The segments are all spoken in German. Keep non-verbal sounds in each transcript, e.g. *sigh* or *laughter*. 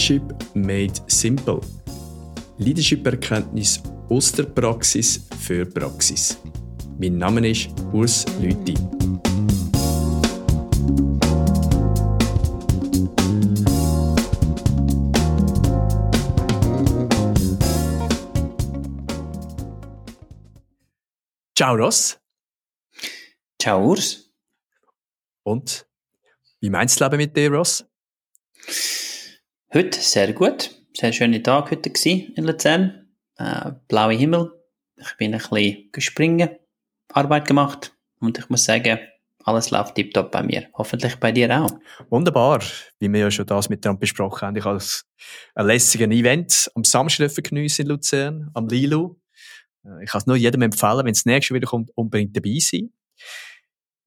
Leadership made simple. Leadership-Erkenntnis aus der Praxis für Praxis. Mein Name ist Urs Lüthi. Ciao Ross. Ciao Urs. Und wie meinst du das Leben mit dir, Ross? Heute sehr gut. Sehr schöner Tag heute in Luzern. Äh, blauer Himmel. Ich bin ein bisschen gespringen, Arbeit gemacht und ich muss sagen, alles läuft tiptop bei mir. Hoffentlich bei dir auch. Wunderbar, wie wir ja schon das mit dir besprochen haben. Ich habe ein lässiges Event am Samstag geniessen in Luzern, am Lilu. Äh, ich kann es nur jedem empfehlen, wenn es nächstes wieder kommt, unbedingt dabei sein.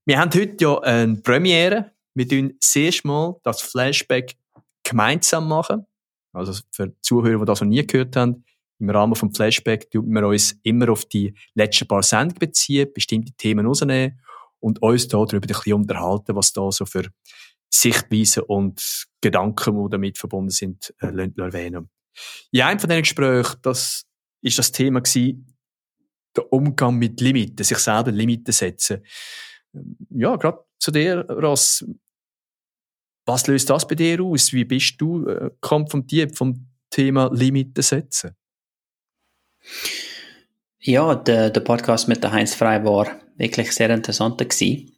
Wir haben heute ja eine Premiere. Wir tun das erste das Flashback gemeinsam machen. Also für Zuhörer, die das noch nie gehört haben, im Rahmen vom Flashback tun wir uns immer auf die letzten paar Sendungen beziehen, bestimmte Themen rausnehmen und uns da darüber ein bisschen unterhalten, was da so für Sichtweisen und Gedanken, die damit verbunden sind, äh, erwähnen. In einem von diesen Gesprächen, das ist das Thema gewesen, der Umgang mit Limiten, sich selber Limiten setzen. Ja, gerade zu dir, Ross. Was löst das bei dir aus? Wie bist du äh, konfrontiert vom Thema Limiten setzen? Ja, der, der Podcast mit der Heinz Frei war wirklich sehr interessant gewesen.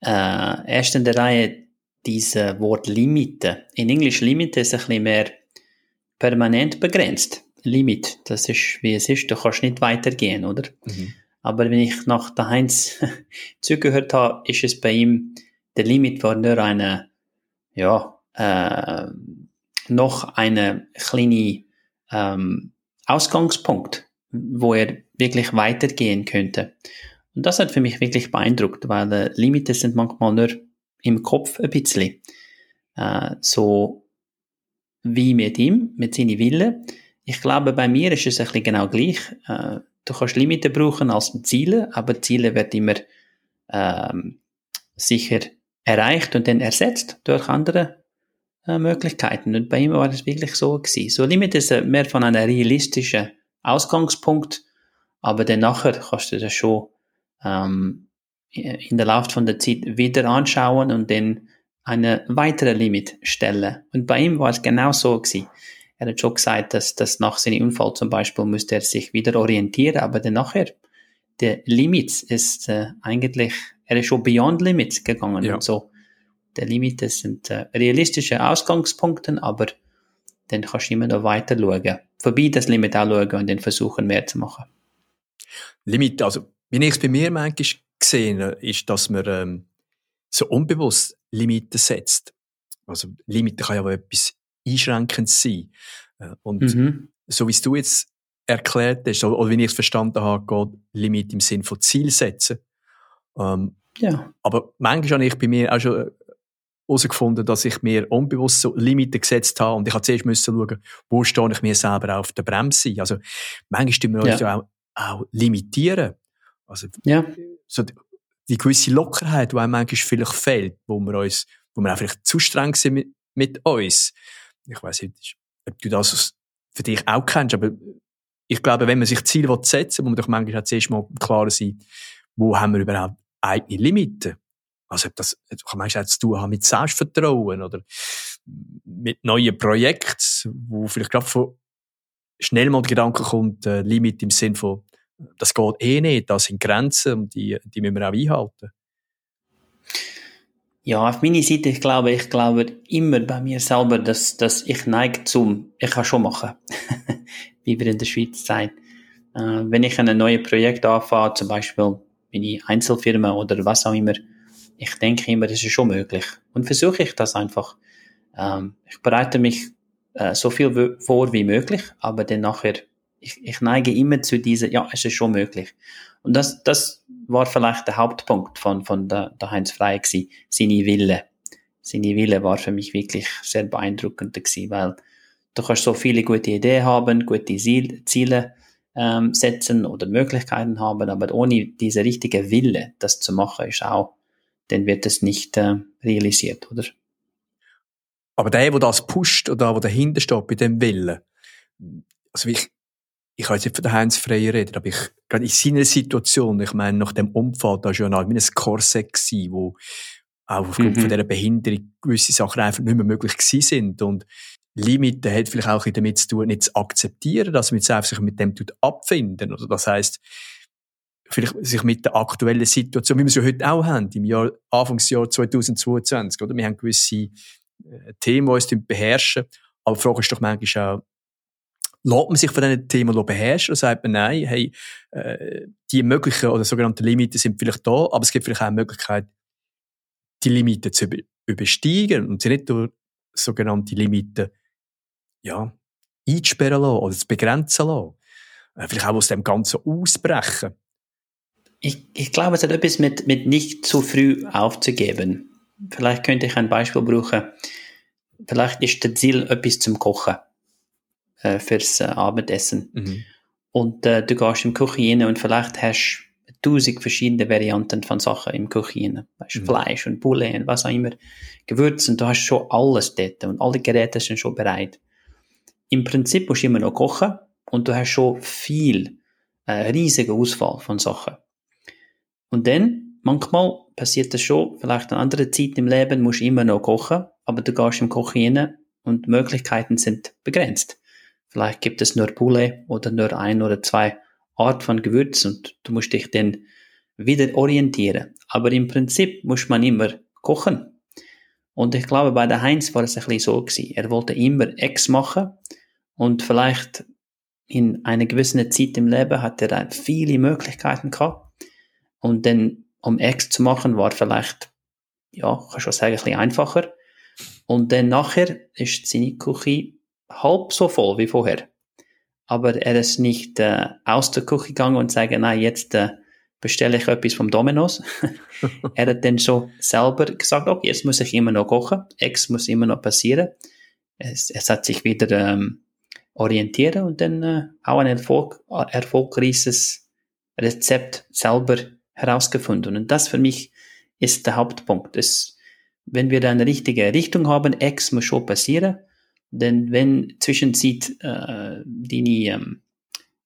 Äh, erst in der Reihe dieses Wort Limite. In Englisch Limite ist ein bisschen mehr permanent begrenzt. Limit, das ist, wie es ist, du kannst nicht weitergehen, oder? Mhm. Aber wenn ich nach der Heinz *laughs* zugehört habe, ist es bei ihm, der Limit war nur eine, ja, äh, noch eine kleine ähm, Ausgangspunkt, wo er wirklich weitergehen könnte. Und das hat für mich wirklich beeindruckt, weil äh, Limite sind manchmal nur im Kopf ein bisschen. Äh, so wie mit ihm, mit seinen Willen. Ich glaube, bei mir ist es ein bisschen genau gleich. Äh, du kannst Limite brauchen als Ziele, aber Ziele werden immer ähm, sicher erreicht und dann ersetzt durch andere äh, Möglichkeiten. Und bei ihm war das wirklich so gewesen. So Limite ist mehr von einem realistischen Ausgangspunkt, aber dann nachher kannst du das schon ähm, in der Lauf von der Zeit wieder anschauen und dann eine weitere Limit stellen. Und bei ihm war es genau so gewesen. Er hat schon gesagt, dass, dass nach seinem Unfall zum Beispiel müsste er sich wieder orientieren, aber dann nachher, der Limit ist äh, eigentlich, er ist schon beyond Limits gegangen ja. und so. Der Limit sind äh, realistische Ausgangspunkte, aber dann kannst du immer noch weiter schauen. Vorbei das Limit auch schauen und dann versuchen, mehr zu machen. Limit, also, wie ich es bei mir manchmal gesehen ist, dass man ähm, so unbewusst Limiten setzt. Also, Limiten kann ja auch etwas einschränkend sein. Äh, und mhm. so wie es du jetzt erklärt hast, oder wie ich es verstanden habe, geht Limit im Sinn von Ziel setzen. Ähm, ja. Aber manchmal habe ich bei mir auch schon herausgefunden, dass ich mir unbewusst so Limiten gesetzt habe und ich habe zuerst müssen schauen, wo stehe ich mir selber auf der Bremse. Also manchmal müssen wir uns ja auch, auch limitieren. Also ja. so die, die gewisse Lockerheit, die einem manchmal vielleicht fehlt, wo wir uns, wo wir auch vielleicht zu streng sind mit, mit uns ich weiß nicht, ob du das für dich auch kennst, aber ich glaube, wenn man sich Ziele setzen will, muss man doch manchmal zuerst mal klar sein, wo haben wir überhaupt eigene Limiten. Also, ob das kann manchmal auch zu tun haben mit Selbstvertrauen oder mit neuen Projekten, wo vielleicht gerade von schnell mal der Gedanke kommt, äh, Limit im Sinn von, das geht eh nicht, das sind Grenzen und die, die müssen wir auch einhalten. Ja, auf meiner Seite, ich glaube, ich glaube immer bei mir selber, dass, dass ich neige zum, ich kann schon machen, *laughs* wie wir in der Schweiz sagen. Äh, wenn ich ein neues Projekt anfange, zum Beispiel meine Einzelfirma oder was auch immer, ich denke immer, das ist schon möglich. Und versuche ich das einfach. Ähm, ich bereite mich äh, so viel vor wie möglich, aber dann nachher, ich, ich neige immer zu dieser, ja, es ist schon möglich. Und das, das war vielleicht der Hauptpunkt von, von der, der Heinz Frey gewesen, seine Wille. Seine Wille war für mich wirklich sehr beeindruckend gewesen, weil du kannst so viele gute Ideen haben, gute Ziele ähm, setzen oder Möglichkeiten haben, aber ohne diese richtige Wille, das zu machen, ist auch, dann wird es nicht äh, realisiert, oder? Aber der, der das pusht oder der dahinter steht bei dem Willen, also ich, ich kann jetzt nicht von Heinz Freier reden, aber ich, gerade in seiner Situation, ich meine, nach dem Unfall, da war ja ein Korsett gewesen, wo auch aufgrund mhm. von dieser Behinderung gewisse Sachen einfach nicht mehr möglich gewesen sind. Und Limiten hat vielleicht auch damit zu tun, nicht zu akzeptieren, dass man sich mit dem abfinden. Oder das heißt, vielleicht sich mit der aktuellen Situation, wie wir ja heute auch haben, im Jahr, Anfangsjahr 2022, oder? Wir haben gewisse äh, Themen, die uns beherrschen. Aber die Frage ist doch manchmal auch, lässt man sich von diesen Themen beherrschen oder sagt man, nein, hey, äh, die möglichen oder sogenannten Limiten sind vielleicht da, aber es gibt vielleicht auch eine Möglichkeit, die Limiten zu übersteigen und sie nicht durch sogenannte Limiten ja, einsperren lassen oder zu begrenzen lassen. Äh, vielleicht auch aus dem Ganzen ausbrechen. Ich, ich glaube, es hat etwas mit, mit nicht zu früh aufzugeben. Vielleicht könnte ich ein Beispiel brauchen. Vielleicht ist das Ziel etwas zum Kochen äh, fürs äh, Abendessen. Mhm. Und äh, du gehst in die Küche rein und vielleicht hast du tausend verschiedene Varianten von Sachen im Küche rein. Weißt, mhm. Fleisch und Bulle und was auch immer. Gewürze und du hast schon alles dort und alle Geräte sind schon bereit. Im Prinzip musst du immer noch kochen und du hast schon viel, äh, riesige Auswahl von Sachen. Und dann, manchmal passiert das schon, vielleicht an anderen Zeiten im Leben musst du immer noch kochen, aber du gehst im Kochen rein und die Möglichkeiten sind begrenzt. Vielleicht gibt es nur Poulet oder nur ein oder zwei Art von Gewürz und du musst dich dann wieder orientieren. Aber im Prinzip muss man immer kochen. Und ich glaube, bei der Heinz war es ein bisschen so gewesen. Er wollte immer Ex machen und vielleicht in einer gewissen Zeit im Leben hat er dann viele Möglichkeiten gehabt. Und dann, um Ex zu machen, war vielleicht, ja, kannst du sagen, ein bisschen einfacher. Und dann nachher ist seine Küche halb so voll wie vorher. Aber er ist nicht äh, aus der Küche gegangen und sagen, nein, jetzt äh, bestelle ich etwas vom Domino's. *laughs* er hat dann schon selber gesagt, okay, jetzt muss ich immer noch kochen, Ex muss immer noch passieren. Es, es hat sich wieder ähm, orientieren und dann äh, auch ein Erfolg, erfolgreiches Rezept selber herausgefunden. Und das für mich ist der Hauptpunkt. Das, wenn wir da eine richtige Richtung haben, X muss schon passieren, denn wenn zwischenzeit äh, die ähm,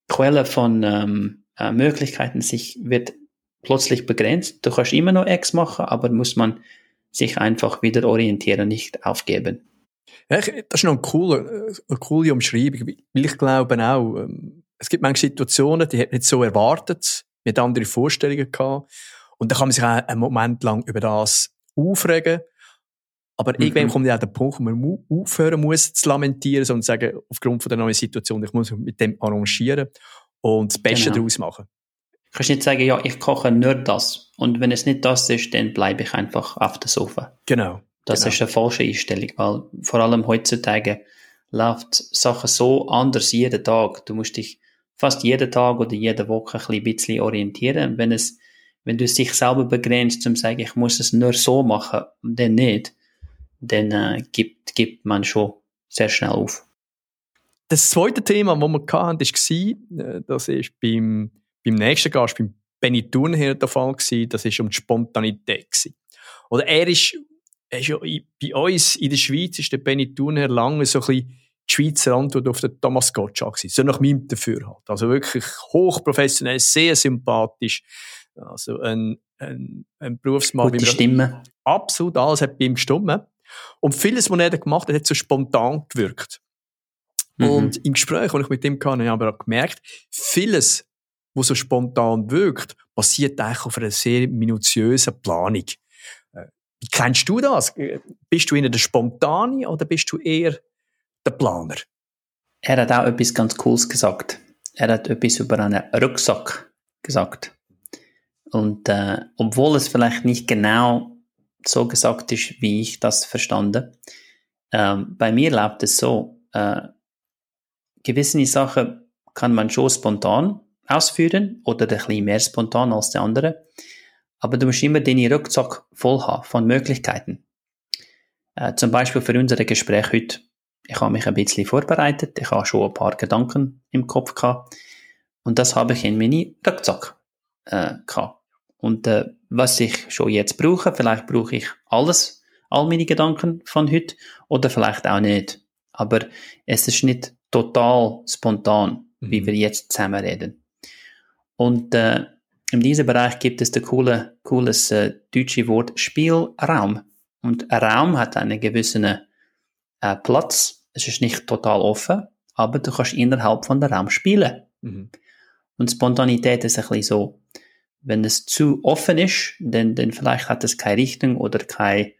Quelle von ähm, äh, Möglichkeiten sich wird plötzlich begrenzt, du kannst immer noch X machen, aber muss man sich einfach wieder orientieren, nicht aufgeben. Ja, das ist noch eine coole, eine coole Umschreibung, weil ich glaube auch, ähm, es gibt manche Situationen, die hat nicht so erwartet, mit andere Vorstellungen gehabt und da kann man sich auch einen Moment lang über das aufregen aber mhm. irgendwann kommt ja auch der Punkt, wo man aufhören muss zu lamentieren und sagen, aufgrund von der neuen Situation, ich muss mich mit dem arrangieren und das Beste genau. daraus machen. Du kannst nicht sagen, ja, ich koche nur das. Und wenn es nicht das ist, dann bleibe ich einfach auf dem Sofa. Genau. Das genau. ist eine falsche Einstellung, weil vor allem heutzutage läuft Sachen so anders jeden Tag. Du musst dich fast jeden Tag oder jede Woche ein bisschen orientieren. Wenn es, wenn du sich selber begrenzt, zum sagen, ich muss es nur so machen, dann nicht, dann äh, gibt, gibt man schon sehr schnell auf. Das zweite Thema, das wir hatten, war, äh, das ist beim, beim nächsten Gast, beim Benny Thurnherr der Fall gewesen, das ist um die Spontanität gewesen. Oder er ist, ist ja bei uns in der Schweiz ist der Benny Thurnherr lange so ein bisschen die Schweizer Antwort auf den Thomas Gottschalk gewesen. So nach meinem Dafürhalten. Also wirklich hochprofessionell, sehr sympathisch. Also ein, ein, ein Berufsmann. Gute Stimme. Absolut alles hat bei ihm gestimmt. Und vieles, was er gemacht hat, hat so spontan gewirkt. Mhm. Und im Gespräch, das ich mit ihm hatte, habe ich aber auch gemerkt, vieles, was so spontan wirkt, basiert eigentlich auf einer sehr minutiösen Planung. Kennst du das? Bist du eher der Spontane oder bist du eher der Planer? Er hat auch etwas ganz Cooles gesagt. Er hat etwas über einen Rucksack gesagt. Und äh, obwohl es vielleicht nicht genau so gesagt ist, wie ich das verstanden. Ähm, bei mir läuft es so, äh, gewisse Sachen kann man schon spontan ausführen oder ein bisschen mehr spontan als der andere. Aber du musst immer den Rucksack voll haben von Möglichkeiten. Äh, zum Beispiel für unser Gespräch heute. Ich habe mich ein bisschen vorbereitet. Ich habe schon ein paar Gedanken im Kopf gehabt. Und das habe ich in meinen Rucksack äh, gehabt. Und äh, was ich schon jetzt brauche, vielleicht brauche ich alles all meine Gedanken von heute oder vielleicht auch nicht. Aber es ist nicht total spontan, mhm. wie wir jetzt zusammen reden. Und äh, in diesem Bereich gibt es das coole, cooles äh, deutsche Wort Spielraum. Und Raum hat einen gewissen äh, Platz. Es ist nicht total offen, aber du kannst innerhalb von der Raum spielen. Mhm. Und Spontanität ist ein bisschen so, wenn es zu offen ist, dann, dann vielleicht hat es keine Richtung oder kein,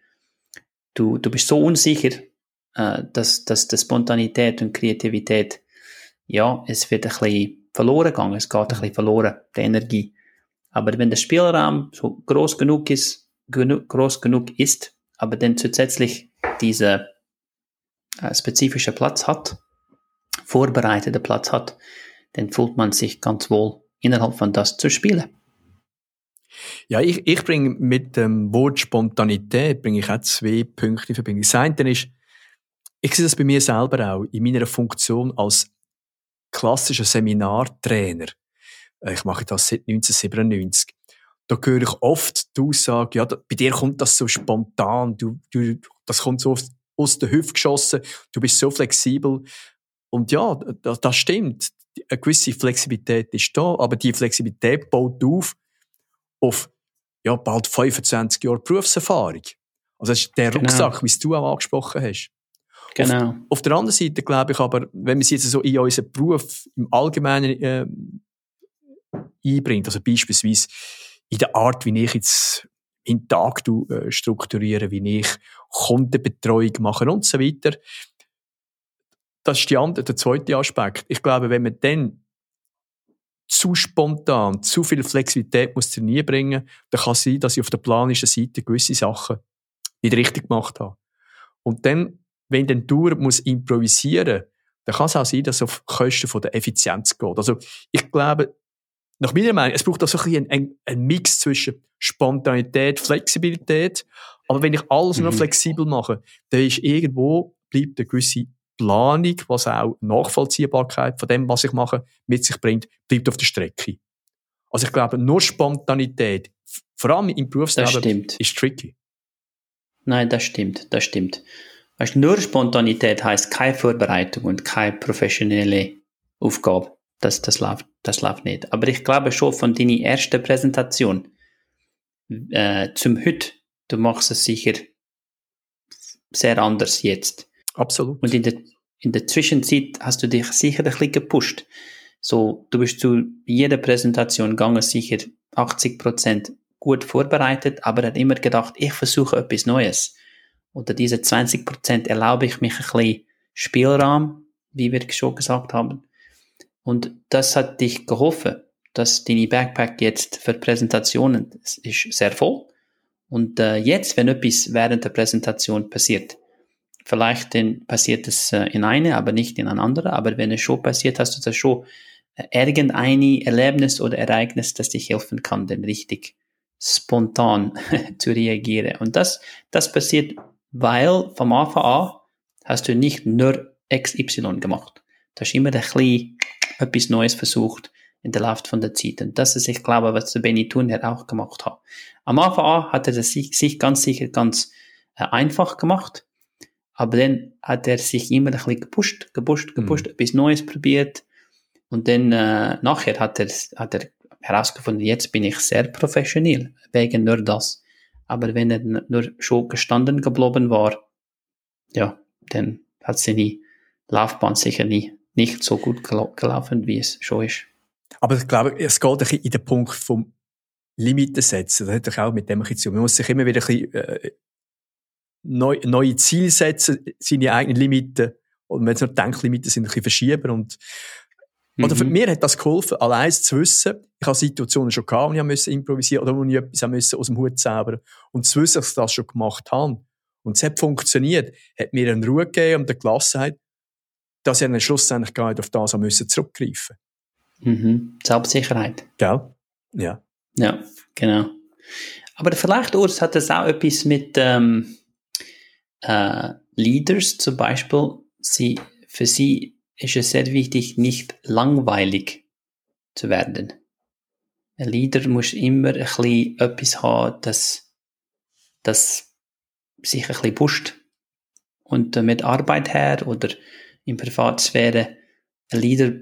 du, du bist so unsicher, äh, dass, dass die Spontanität und Kreativität, ja, es wird ein bisschen verloren gegangen, es geht ein bisschen verloren, die Energie. Aber wenn der Spielraum so groß genug ist, genug, groß genug ist, aber dann zusätzlich diese äh, spezifische Platz hat, vorbereitete Platz hat, dann fühlt man sich ganz wohl innerhalb von das zu spielen. Ja, ich, ich bringe mit dem Wort Spontanität bringe ich auch zwei Punkte in Verbindung. Das eine ist, ich sehe das bei mir selber auch, in meiner Funktion als klassischer Seminartrainer. Äh, ich mache das seit 1997. Da höre ich oft die Aussage, ja, bei dir kommt das so spontan, du, du, das kommt so aus der Hüfte geschossen, du bist so flexibel. Und ja, das, das stimmt. Eine gewisse Flexibilität ist da, aber die Flexibilität baut auf auf ja, bald 25 Jahre Berufserfahrung. Also das ist der genau. Rucksack, wie du auch angesprochen hast. Genau. Auf, auf, der anderen Seite glaube ich aber, wenn man es jetzt so in unseren Beruf im Allgemeinen äh, einbringt, also beispielsweise in der Art, wie ich jetzt in Tag äh, strukturiere, wie ich Kundenbetreuung mache und so weiter. Das ist andere, der zweite Aspekt. Ich glaube, wenn man dann zu spontan, zu viel Flexibilität muss ihr nie bringen, dann kann es sein, dass ich auf der planischen Seite gewisse Sachen nicht richtig gemacht habe. Und dann, wenn dann Tour muss improvisieren, dann kann es auch sein, dass es auf Kosten von der Effizienz geht. Also ich glaube, nach meiner Meinung, es braucht auch so ein bisschen einen, einen Mix zwischen Spontanität, Flexibilität. Aber wenn ich alles mhm. nur flexibel mache, dann ist irgendwo, bleibt eine gewisse Planung, was auch Nachvollziehbarkeit von dem, was ich mache, mit sich bringt, bleibt auf der Strecke. Also ich glaube, nur Spontanität, vor allem im Berufsleben, ist tricky. Nein, das stimmt, das stimmt. Weißt, nur Spontanität heißt keine Vorbereitung und keine professionelle Aufgabe. Das, das, läuft, das läuft nicht. Aber ich glaube schon von deiner ersten Präsentation äh, zum Heute, du machst es sicher sehr anders jetzt. Absolut. Und in der, in der Zwischenzeit hast du dich sicher ein bisschen gepusht. So, du bist zu jeder Präsentation gegangen, sicher 80 Prozent gut vorbereitet, aber hat immer gedacht, ich versuche etwas Neues. Oder diese 20 Prozent erlaube ich mich ein bisschen Spielraum, wie wir schon gesagt haben. Und das hat dich geholfen, dass deine Backpack jetzt für Präsentationen ist sehr voll. Und äh, jetzt, wenn etwas während der Präsentation passiert, Vielleicht dann passiert es äh, in eine, aber nicht in eine andere. Aber wenn es schon passiert, hast du da schon äh, irgendein Erlebnis oder Ereignis, das dich helfen kann, dann richtig spontan *laughs* zu reagieren. Und das, das passiert, weil vom Anfang an hast du nicht nur XY gemacht. Du hast immer ein bisschen etwas Neues versucht in der Laufe von der Zeit. Und das ist, ich glaube, was der Benny Thunher auch gemacht hat. Am Anfang an hat er das sich, sich ganz sicher ganz äh, einfach gemacht. Aber dann hat er sich immer ein bisschen gepusht, gepusht, gepusht, mhm. etwas Neues probiert. Und dann äh, nachher hat er, hat er herausgefunden, jetzt bin ich sehr professionell, wegen nur das. Aber wenn er nur schon gestanden geblieben war, ja, dann hat seine Laufbahn sicher nie, nicht so gut gelaufen, wie es schon ist. Aber ich glaube, es geht ein bisschen in den Punkt vom Limiten setzen. Das hat doch auch mit dem ein bisschen zu. Man muss sich immer wieder ein bisschen äh, neu, neue Ziele setzen, seine eigenen Limiten. Und wenn es nur Denklimiten sind, ein bisschen verschieben. Und, mhm. Oder für mich hat das geholfen, allein zu wissen, ich habe Situationen schon gehabt, wo ich musste improvisieren oder wo ich etwas musste aus dem Hut zaubern Und zu wissen, dass ich das schon gemacht habe. Und es hat funktioniert, hat mir eine Ruhe gegeben und eine Gelassenheit, dass ich dann schlussendlich gar nicht auf das müssen zurückgreifen Mhm. Selbstsicherheit. Gell? Ja. Ja, genau. Aber vielleicht, Urs, hat das auch etwas mit, ähm, äh, Leaders zum Beispiel, sie, für sie ist es sehr wichtig, nicht langweilig zu werden. Ein Leader muss immer ein bisschen etwas haben, das, das sich ein bisschen pusht und äh, mit Arbeit her oder in Privatsphäre ein Leader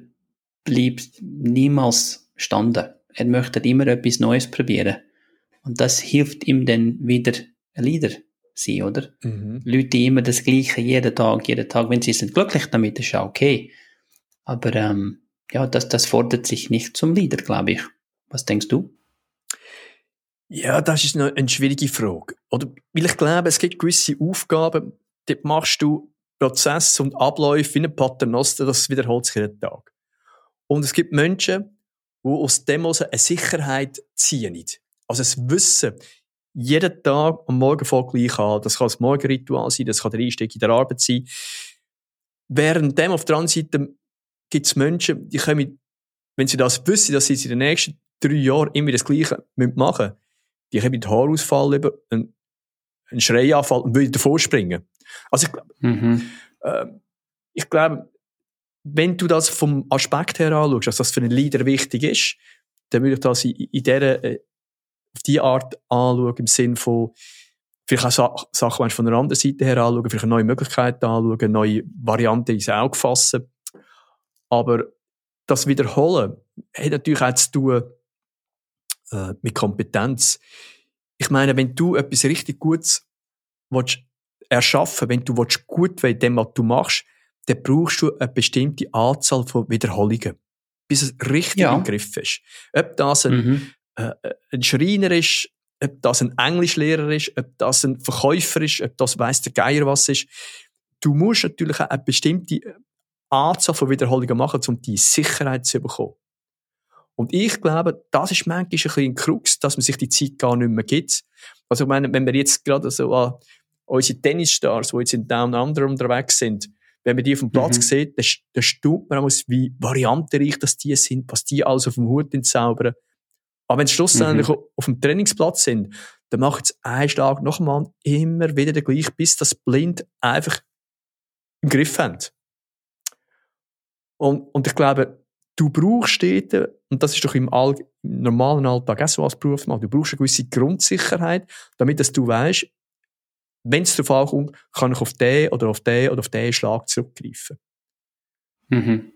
bleibt niemals standen. Er möchte immer etwas Neues probieren. Und das hilft ihm dann wieder ein Leader sein, oder? Mhm. Leute, die immer das Gleiche jeden Tag, jeden Tag, wenn sie sind glücklich damit, ist ja okay. Aber ähm, ja, das, das fordert sich nicht zum Leader, glaube ich. Was denkst du? Ja, das ist noch eine schwierige Frage. Oder, weil ich glaube, es gibt gewisse Aufgaben, die machst du Prozesse und Abläufe wie ein Paternoster, das wiederholt sich jeden Tag. Und es gibt Menschen, die aus dem eine Sicherheit ziehen. Also es Wissen, jeden Tag am Morgen voll gleich an. Das kann das Morgenritual sein, das kann der Einstieg in der Arbeit sein. Während dem auf der anderen Seite gibt es Menschen, die können, wenn sie das wissen, dass sie in den nächsten drei Jahren immer das Gleiche machen müssen, die können mit Haarausfall über einen, einen Schreianfall und würden davor springen. Also ich, mhm. äh, ich glaube, wenn du das vom Aspekt her anschaust, dass das für einen Leader wichtig ist, dann würde ich das in, in dieser, äh, auf die Art anschauen, im Sinn von, vielleicht auch Sachen von einer anderen Seite her anschauen, vielleicht neue Möglichkeiten anschauen, neue Varianten ins Auge fassen. Aber das Wiederholen hat natürlich auch zu tun äh, mit Kompetenz. Ich meine, wenn du etwas richtig Gutes willst erschaffen wenn du willst gut in dem, was du machst, dann brauchst du eine bestimmte Anzahl von Wiederholungen, bis es richtig ja. im Griff ist. Ob das ein, mhm. äh, ein Schreiner ist, ob das ein Englischlehrer ist, ob das ein Verkäufer ist, ob das weiss der Geier was ist. Du musst natürlich eine bestimmte Anzahl von Wiederholungen machen, um die Sicherheit zu bekommen. Und ich glaube, das ist manchmal ein bisschen ein Krux, dass man sich die Zeit gar nicht mehr gibt. Also, ich meine, wenn wir jetzt gerade so an unsere Tennisstars, die jetzt in Down Under unterwegs sind, wenn man die auf dem Platz mhm. sieht, dann, dann staunt man auch, wie variantenreich das die sind, was die alles auf dem Hut entzaubern. Aber wenn sie schlussendlich mhm. auf dem Trainingsplatz sind, dann macht es einen Schlag nochmal immer wieder den gleichen, bis das Blind einfach im Griff hat. Und, und ich glaube, du brauchst dort, und das ist doch im, All, im normalen Alltag auch so als Berufsmann, du brauchst eine gewisse Grundsicherheit, damit dass du weißt, wenn es darauf ankommt, kann ich auf den oder auf den oder auf den Schlag zurückgreifen. Mhm.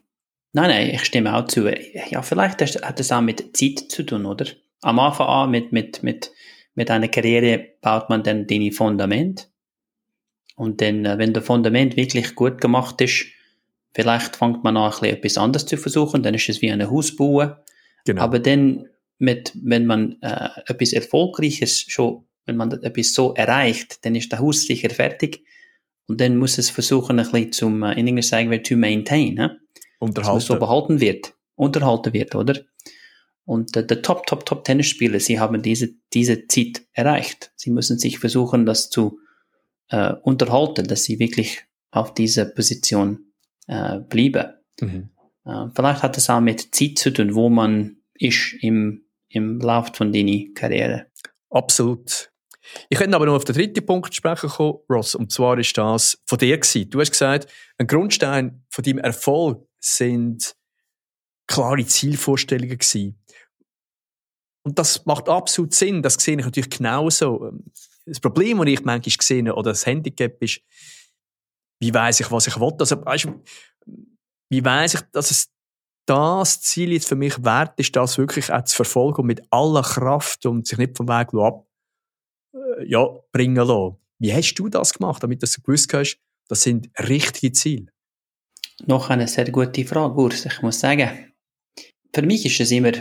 Nein, nein, ich stimme auch zu. Ja, vielleicht hat das auch mit Zeit zu tun, oder? Am Anfang an mit, mit, mit, mit einer Karriere baut man dann deine Fundament. Und dann, äh, wenn der Fundament wirklich gut gemacht ist, Vielleicht fängt man an, ein bisschen etwas anderes zu versuchen, dann ist es wie eine Haus bauen. Genau. Aber dann, mit, wenn man äh, etwas Erfolgreiches schon, wenn man etwas so erreicht, dann ist der Haus sicher fertig. Und dann muss es versuchen, ein bisschen zum, äh, in Englisch sagen wir, to maintain, ne? Unterhalten. Dass es so behalten wird, unterhalten wird, oder? Und äh, der Top, Top, Top Tennisspieler, sie haben diese, diese Zeit erreicht. Sie müssen sich versuchen, das zu äh, unterhalten, dass sie wirklich auf dieser Position äh, bleiben. Mhm. Äh, vielleicht hat es auch mit Zeit zu tun, wo man ist im, im Lauf von deiner Karriere. Absolut. Ich könnte aber noch auf den dritten Punkt sprechen kommen, Ross, und zwar ist das von dir gewesen. Du hast gesagt, ein Grundstein von deinem Erfolg sind klare Zielvorstellungen gewesen. Und das macht absolut Sinn, das sehe ich natürlich genauso. Das Problem, das ich manchmal sehe, oder das Handicap ist, wie weiß ich, was ich will? Also, weißt, wie weiß ich, dass es das Ziel jetzt für mich wert ist, das wirklich auch zu verfolgen und mit aller Kraft und sich nicht vom Weg ab, ja, bringen lassen. Wie hast du das gemacht, damit du gewusst hast, das sind richtige Ziele? Noch eine sehr gute Frage, Urs. Ich muss sagen, für mich ist es immer,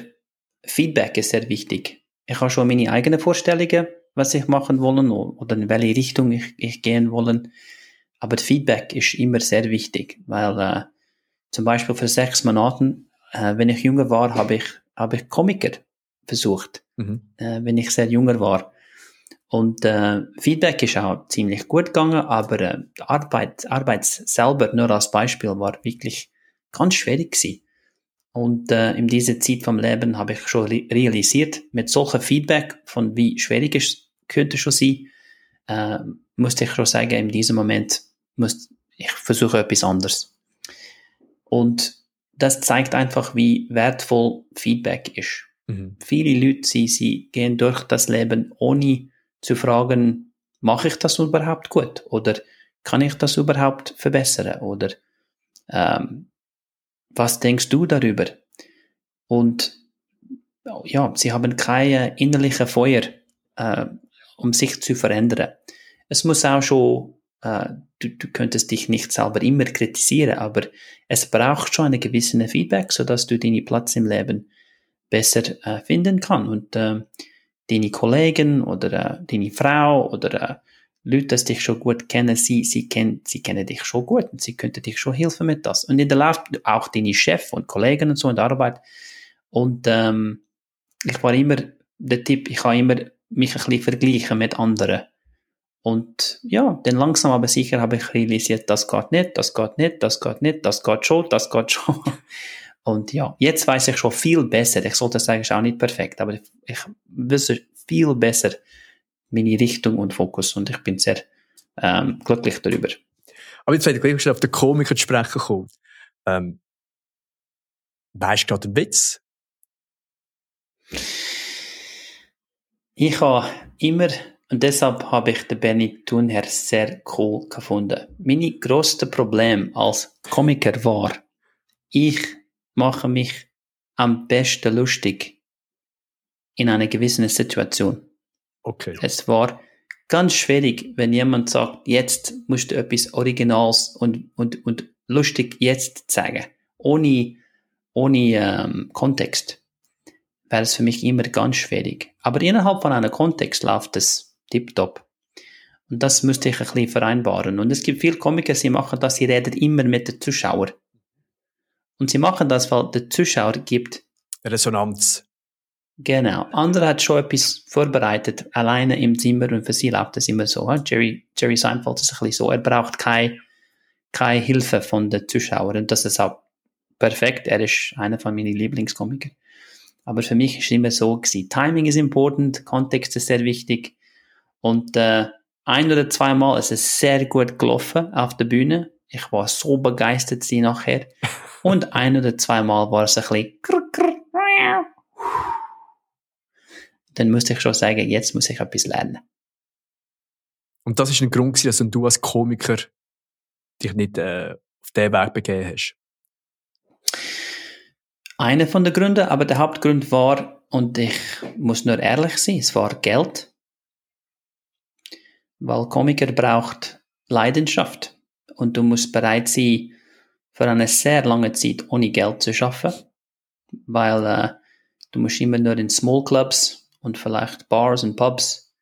Feedback ist sehr wichtig. Ich habe schon meine eigenen Vorstellungen, was ich machen wollen oder in welche Richtung ich, ich gehen wollen. Aber Feedback ist immer sehr wichtig, weil äh, zum Beispiel für sechs Monaten, äh, wenn ich jünger war, habe ich, habe ich Komiker versucht, mhm. äh, wenn ich sehr jünger war. Und äh, Feedback ist auch ziemlich gut gegangen, aber äh, Arbeit, Arbeit selber, nur als Beispiel, war wirklich ganz schwierig gewesen. Und äh, in dieser Zeit vom Leben habe ich schon re realisiert, mit solchem Feedback, von wie schwierig es könnte schon sein, äh, musste ich schon sagen, in diesem Moment muss, ich versuche etwas anderes. Und das zeigt einfach, wie wertvoll Feedback ist. Mhm. Viele Leute, sie, sie gehen durch das Leben, ohne zu fragen, mache ich das überhaupt gut? Oder kann ich das überhaupt verbessern? Oder ähm, was denkst du darüber? Und ja, sie haben keine innerliche Feuer, äh, um sich zu verändern. Es muss auch schon, äh, du, du könntest dich nicht selber immer kritisieren, aber es braucht schon eine gewisse Feedback, sodass du deinen Platz im Leben besser äh, finden kann. Und äh, deine Kollegen oder äh, deine Frau oder äh, Leute, die dich schon gut kennen, sie, sie, kennen, sie kennen dich schon gut und sie könnten dich schon helfen mit das. Und in der Lauf auch deine Chef und Kollegen und so in der Arbeit. Und ähm, ich war immer der Tipp, ich habe immer mich ein bisschen vergleichen mit anderen. Und ja, dann langsam aber sicher habe ich realisiert, das geht nicht, das geht nicht, das geht nicht, das geht schon, das geht schon. Und ja, jetzt weiß ich schon viel besser. Ich sollte sagen, ist auch nicht perfekt, aber ich, wüsste viel besser meine Richtung und Fokus und ich bin sehr ähm, glücklich darüber. Aber jetzt, wenn ich gleich auf den Komiker zu sprechen komme, ähm, weißt du gerade einen Witz? Ich habe immer, und deshalb habe ich den Benny Thunherr sehr cool gefunden. Meine größte Problem als Komiker war, ich mache mich am besten lustig in einer gewissen Situation. Okay. Es war ganz schwierig, wenn jemand sagt, jetzt musst du etwas Originals und, und, und lustig jetzt zeigen, ohne, ohne ähm, Kontext wäre es für mich immer ganz schwierig. Aber innerhalb von einem Kontext läuft es tiptop. Und das müsste ich ein bisschen vereinbaren. Und es gibt viele Komiker, die machen das, sie reden immer mit den Zuschauer. Und sie machen das, weil der Zuschauer gibt Resonanz. Genau. Andere hat schon etwas vorbereitet, alleine im Zimmer und für sie läuft das immer so. Jerry, Jerry Seinfeld ist ein bisschen so. Er braucht keine, keine Hilfe von den Zuschauern und das ist auch perfekt. Er ist einer von meinen Lieblingskomiker. Aber für mich ist es immer so gewesen. Timing ist important, Kontext ist sehr wichtig. Und äh, ein oder zweimal ist es sehr gut gelaufen auf der Bühne. Ich war so begeistert sie nachher. Und ein oder zweimal war es ein bisschen dann musste ich schon sagen, jetzt muss ich etwas lernen. Und das ist ein Grund, dass du als Komiker dich nicht äh, auf diesen Weg begeben hast? Einer von den Gründen, aber der Hauptgrund war, und ich muss nur ehrlich sein, es war Geld. Weil Komiker braucht Leidenschaft. Und du musst bereit sein, für eine sehr lange Zeit ohne Geld zu schaffen. Weil äh, du musst immer nur in Small Clubs und vielleicht Bars und Pubs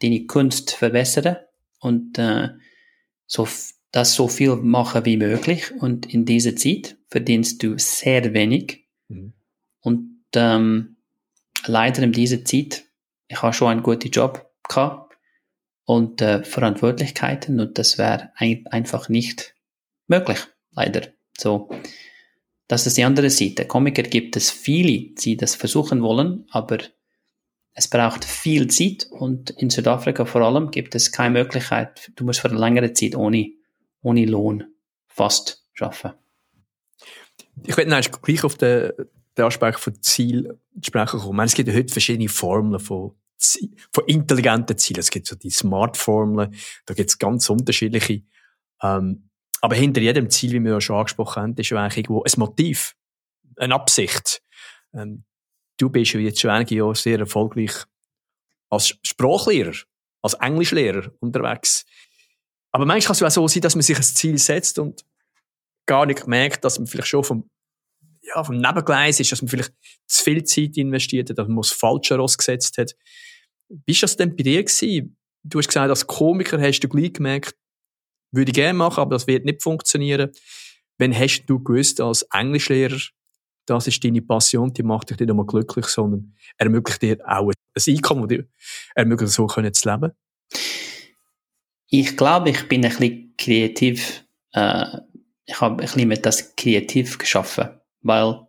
deine Kunst verbessern und äh, so das so viel machen wie möglich. Und in dieser Zeit verdienst du sehr wenig. Mhm. Und ähm, leider in dieser Zeit, ich habe schon einen guten Job gehabt und äh, Verantwortlichkeiten und das wäre ein, einfach nicht möglich, leider. So, das ist die andere Seite. Komiker gibt es viele, die das versuchen wollen, aber es braucht viel Zeit und in Südafrika vor allem gibt es keine Möglichkeit, du musst für eine längere Zeit ohne, ohne Lohn fast schaffen. Ich werde eigentlich gleich auf den, den Aspekt von Ziel sprechen kommen. es gibt heute verschiedene Formeln von, von intelligenten Zielen. Es gibt so die Smart-Formeln, da gibt es ganz unterschiedliche. Ähm, aber hinter jedem Ziel, wie wir ja schon angesprochen haben, ist ja eigentlich irgendwo ein Motiv, eine Absicht. Ähm, du bist ja jetzt schon einige Jahre sehr erfolgreich als Sprachlehrer, als Englischlehrer unterwegs. Aber manchmal kann es auch so sein, dass man sich ein Ziel setzt und gar nicht merkt, dass man vielleicht schon vom, ja, vom Nebengleis ist, dass man vielleicht zu viel Zeit investiert hat, dass man das Falsche rausgesetzt hat. Wie war das denn bei dir gewesen? Du hast gesagt, als Komiker hast du gleich gemerkt, würde ich gerne machen, aber das wird nicht funktionieren. Wann hast du gewusst, als Englischlehrer, das ist deine Passion, die macht dich nicht einmal glücklich, sondern ermöglicht dir auch ein Einkommen, dir ermöglicht, so können zu leben? Ich glaube, ich bin ein bisschen kreativ, äh, ich habe ein bisschen mit das kreativ geschaffen, weil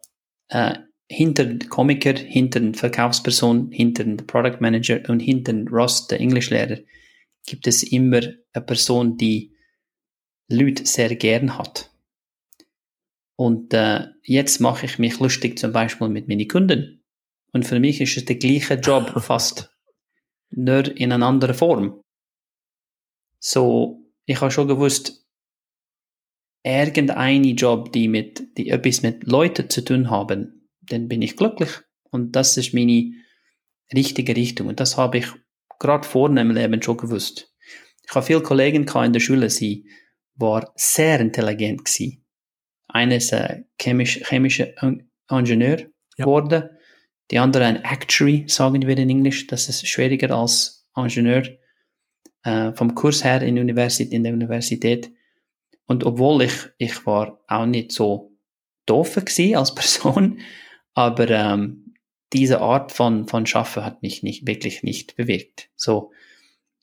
äh, hinter den Komiker, hinter den Verkaufsperson, hinter den Product Manager und hinter den Ross, der Englischlehrer, gibt es immer eine Person, die Leute sehr gern hat. Und äh, jetzt mache ich mich lustig zum Beispiel mit meinen Kunden. Und für mich ist es der gleiche Job *laughs* fast, nur in einer anderen Form. So, ich habe schon gewusst, irgendeine Job, die mit, die etwas mit Leuten zu tun haben, dann bin ich glücklich. Und das ist meine richtige Richtung. Und das habe ich gerade vorne im Leben schon gewusst. Ich habe viele Kollegen in der Schule, sie war sehr intelligent gewesen. Eines äh, chemisch, chemischer Ingenieur ja. wurde, die andere ein Actuary, sagen wir in Englisch. Das ist schwieriger als Ingenieur äh, vom Kurs her in, Universität, in der Universität. Und obwohl ich, ich war auch nicht so doof gewesen als *laughs* Person, aber ähm, diese Art von, von Schaffen hat mich nicht, wirklich nicht bewegt. So,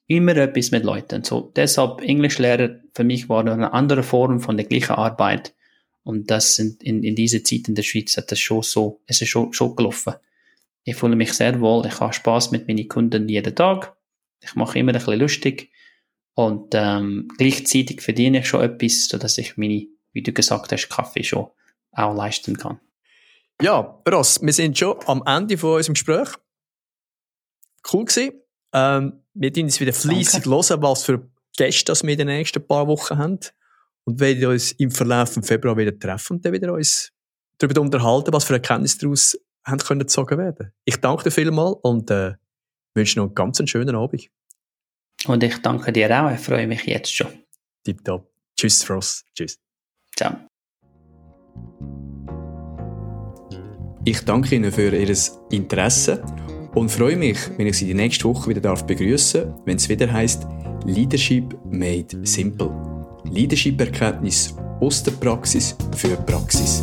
immer etwas mit Leuten. So, deshalb Englischlehrer für mich war eine andere Form von der gleichen Arbeit. Und das sind in, in dieser Zeit in der Schweiz hat das schon so, es ist schon, schon gelaufen. Ich fühle mich sehr wohl, ich habe Spaß mit meinen Kunden jeden Tag. Ich mache immer ein bisschen lustig. Und ähm, gleichzeitig verdiene ich schon etwas, sodass ich meine, wie du gesagt hast, Kaffee schon auch leisten kann. Ja, Ross, wir sind schon am Ende von unserem Gespräch. Cool gewesen. Ähm, wir werden uns wieder fleissig hören, was für Gäste wir in den nächsten paar Wochen haben. Und werden uns im Verlauf von Februar wieder treffen und dann wieder uns darüber unterhalten, was für Erkenntnisse daraus haben können gezogen werden. Ich danke dir vielmals und äh, wünsche noch einen ganz schönen Abend. Und ich danke dir auch, ich freue mich jetzt schon. Tipptopp. Tschüss, Frost. Tschüss. Ciao. Ich danke Ihnen für Ihr Interesse und freue mich, wenn ich Sie die nächste Woche wieder darf wenn es wieder heißt Leadership made simple. Leadership-Erkenntnis aus der Praxis für Praxis.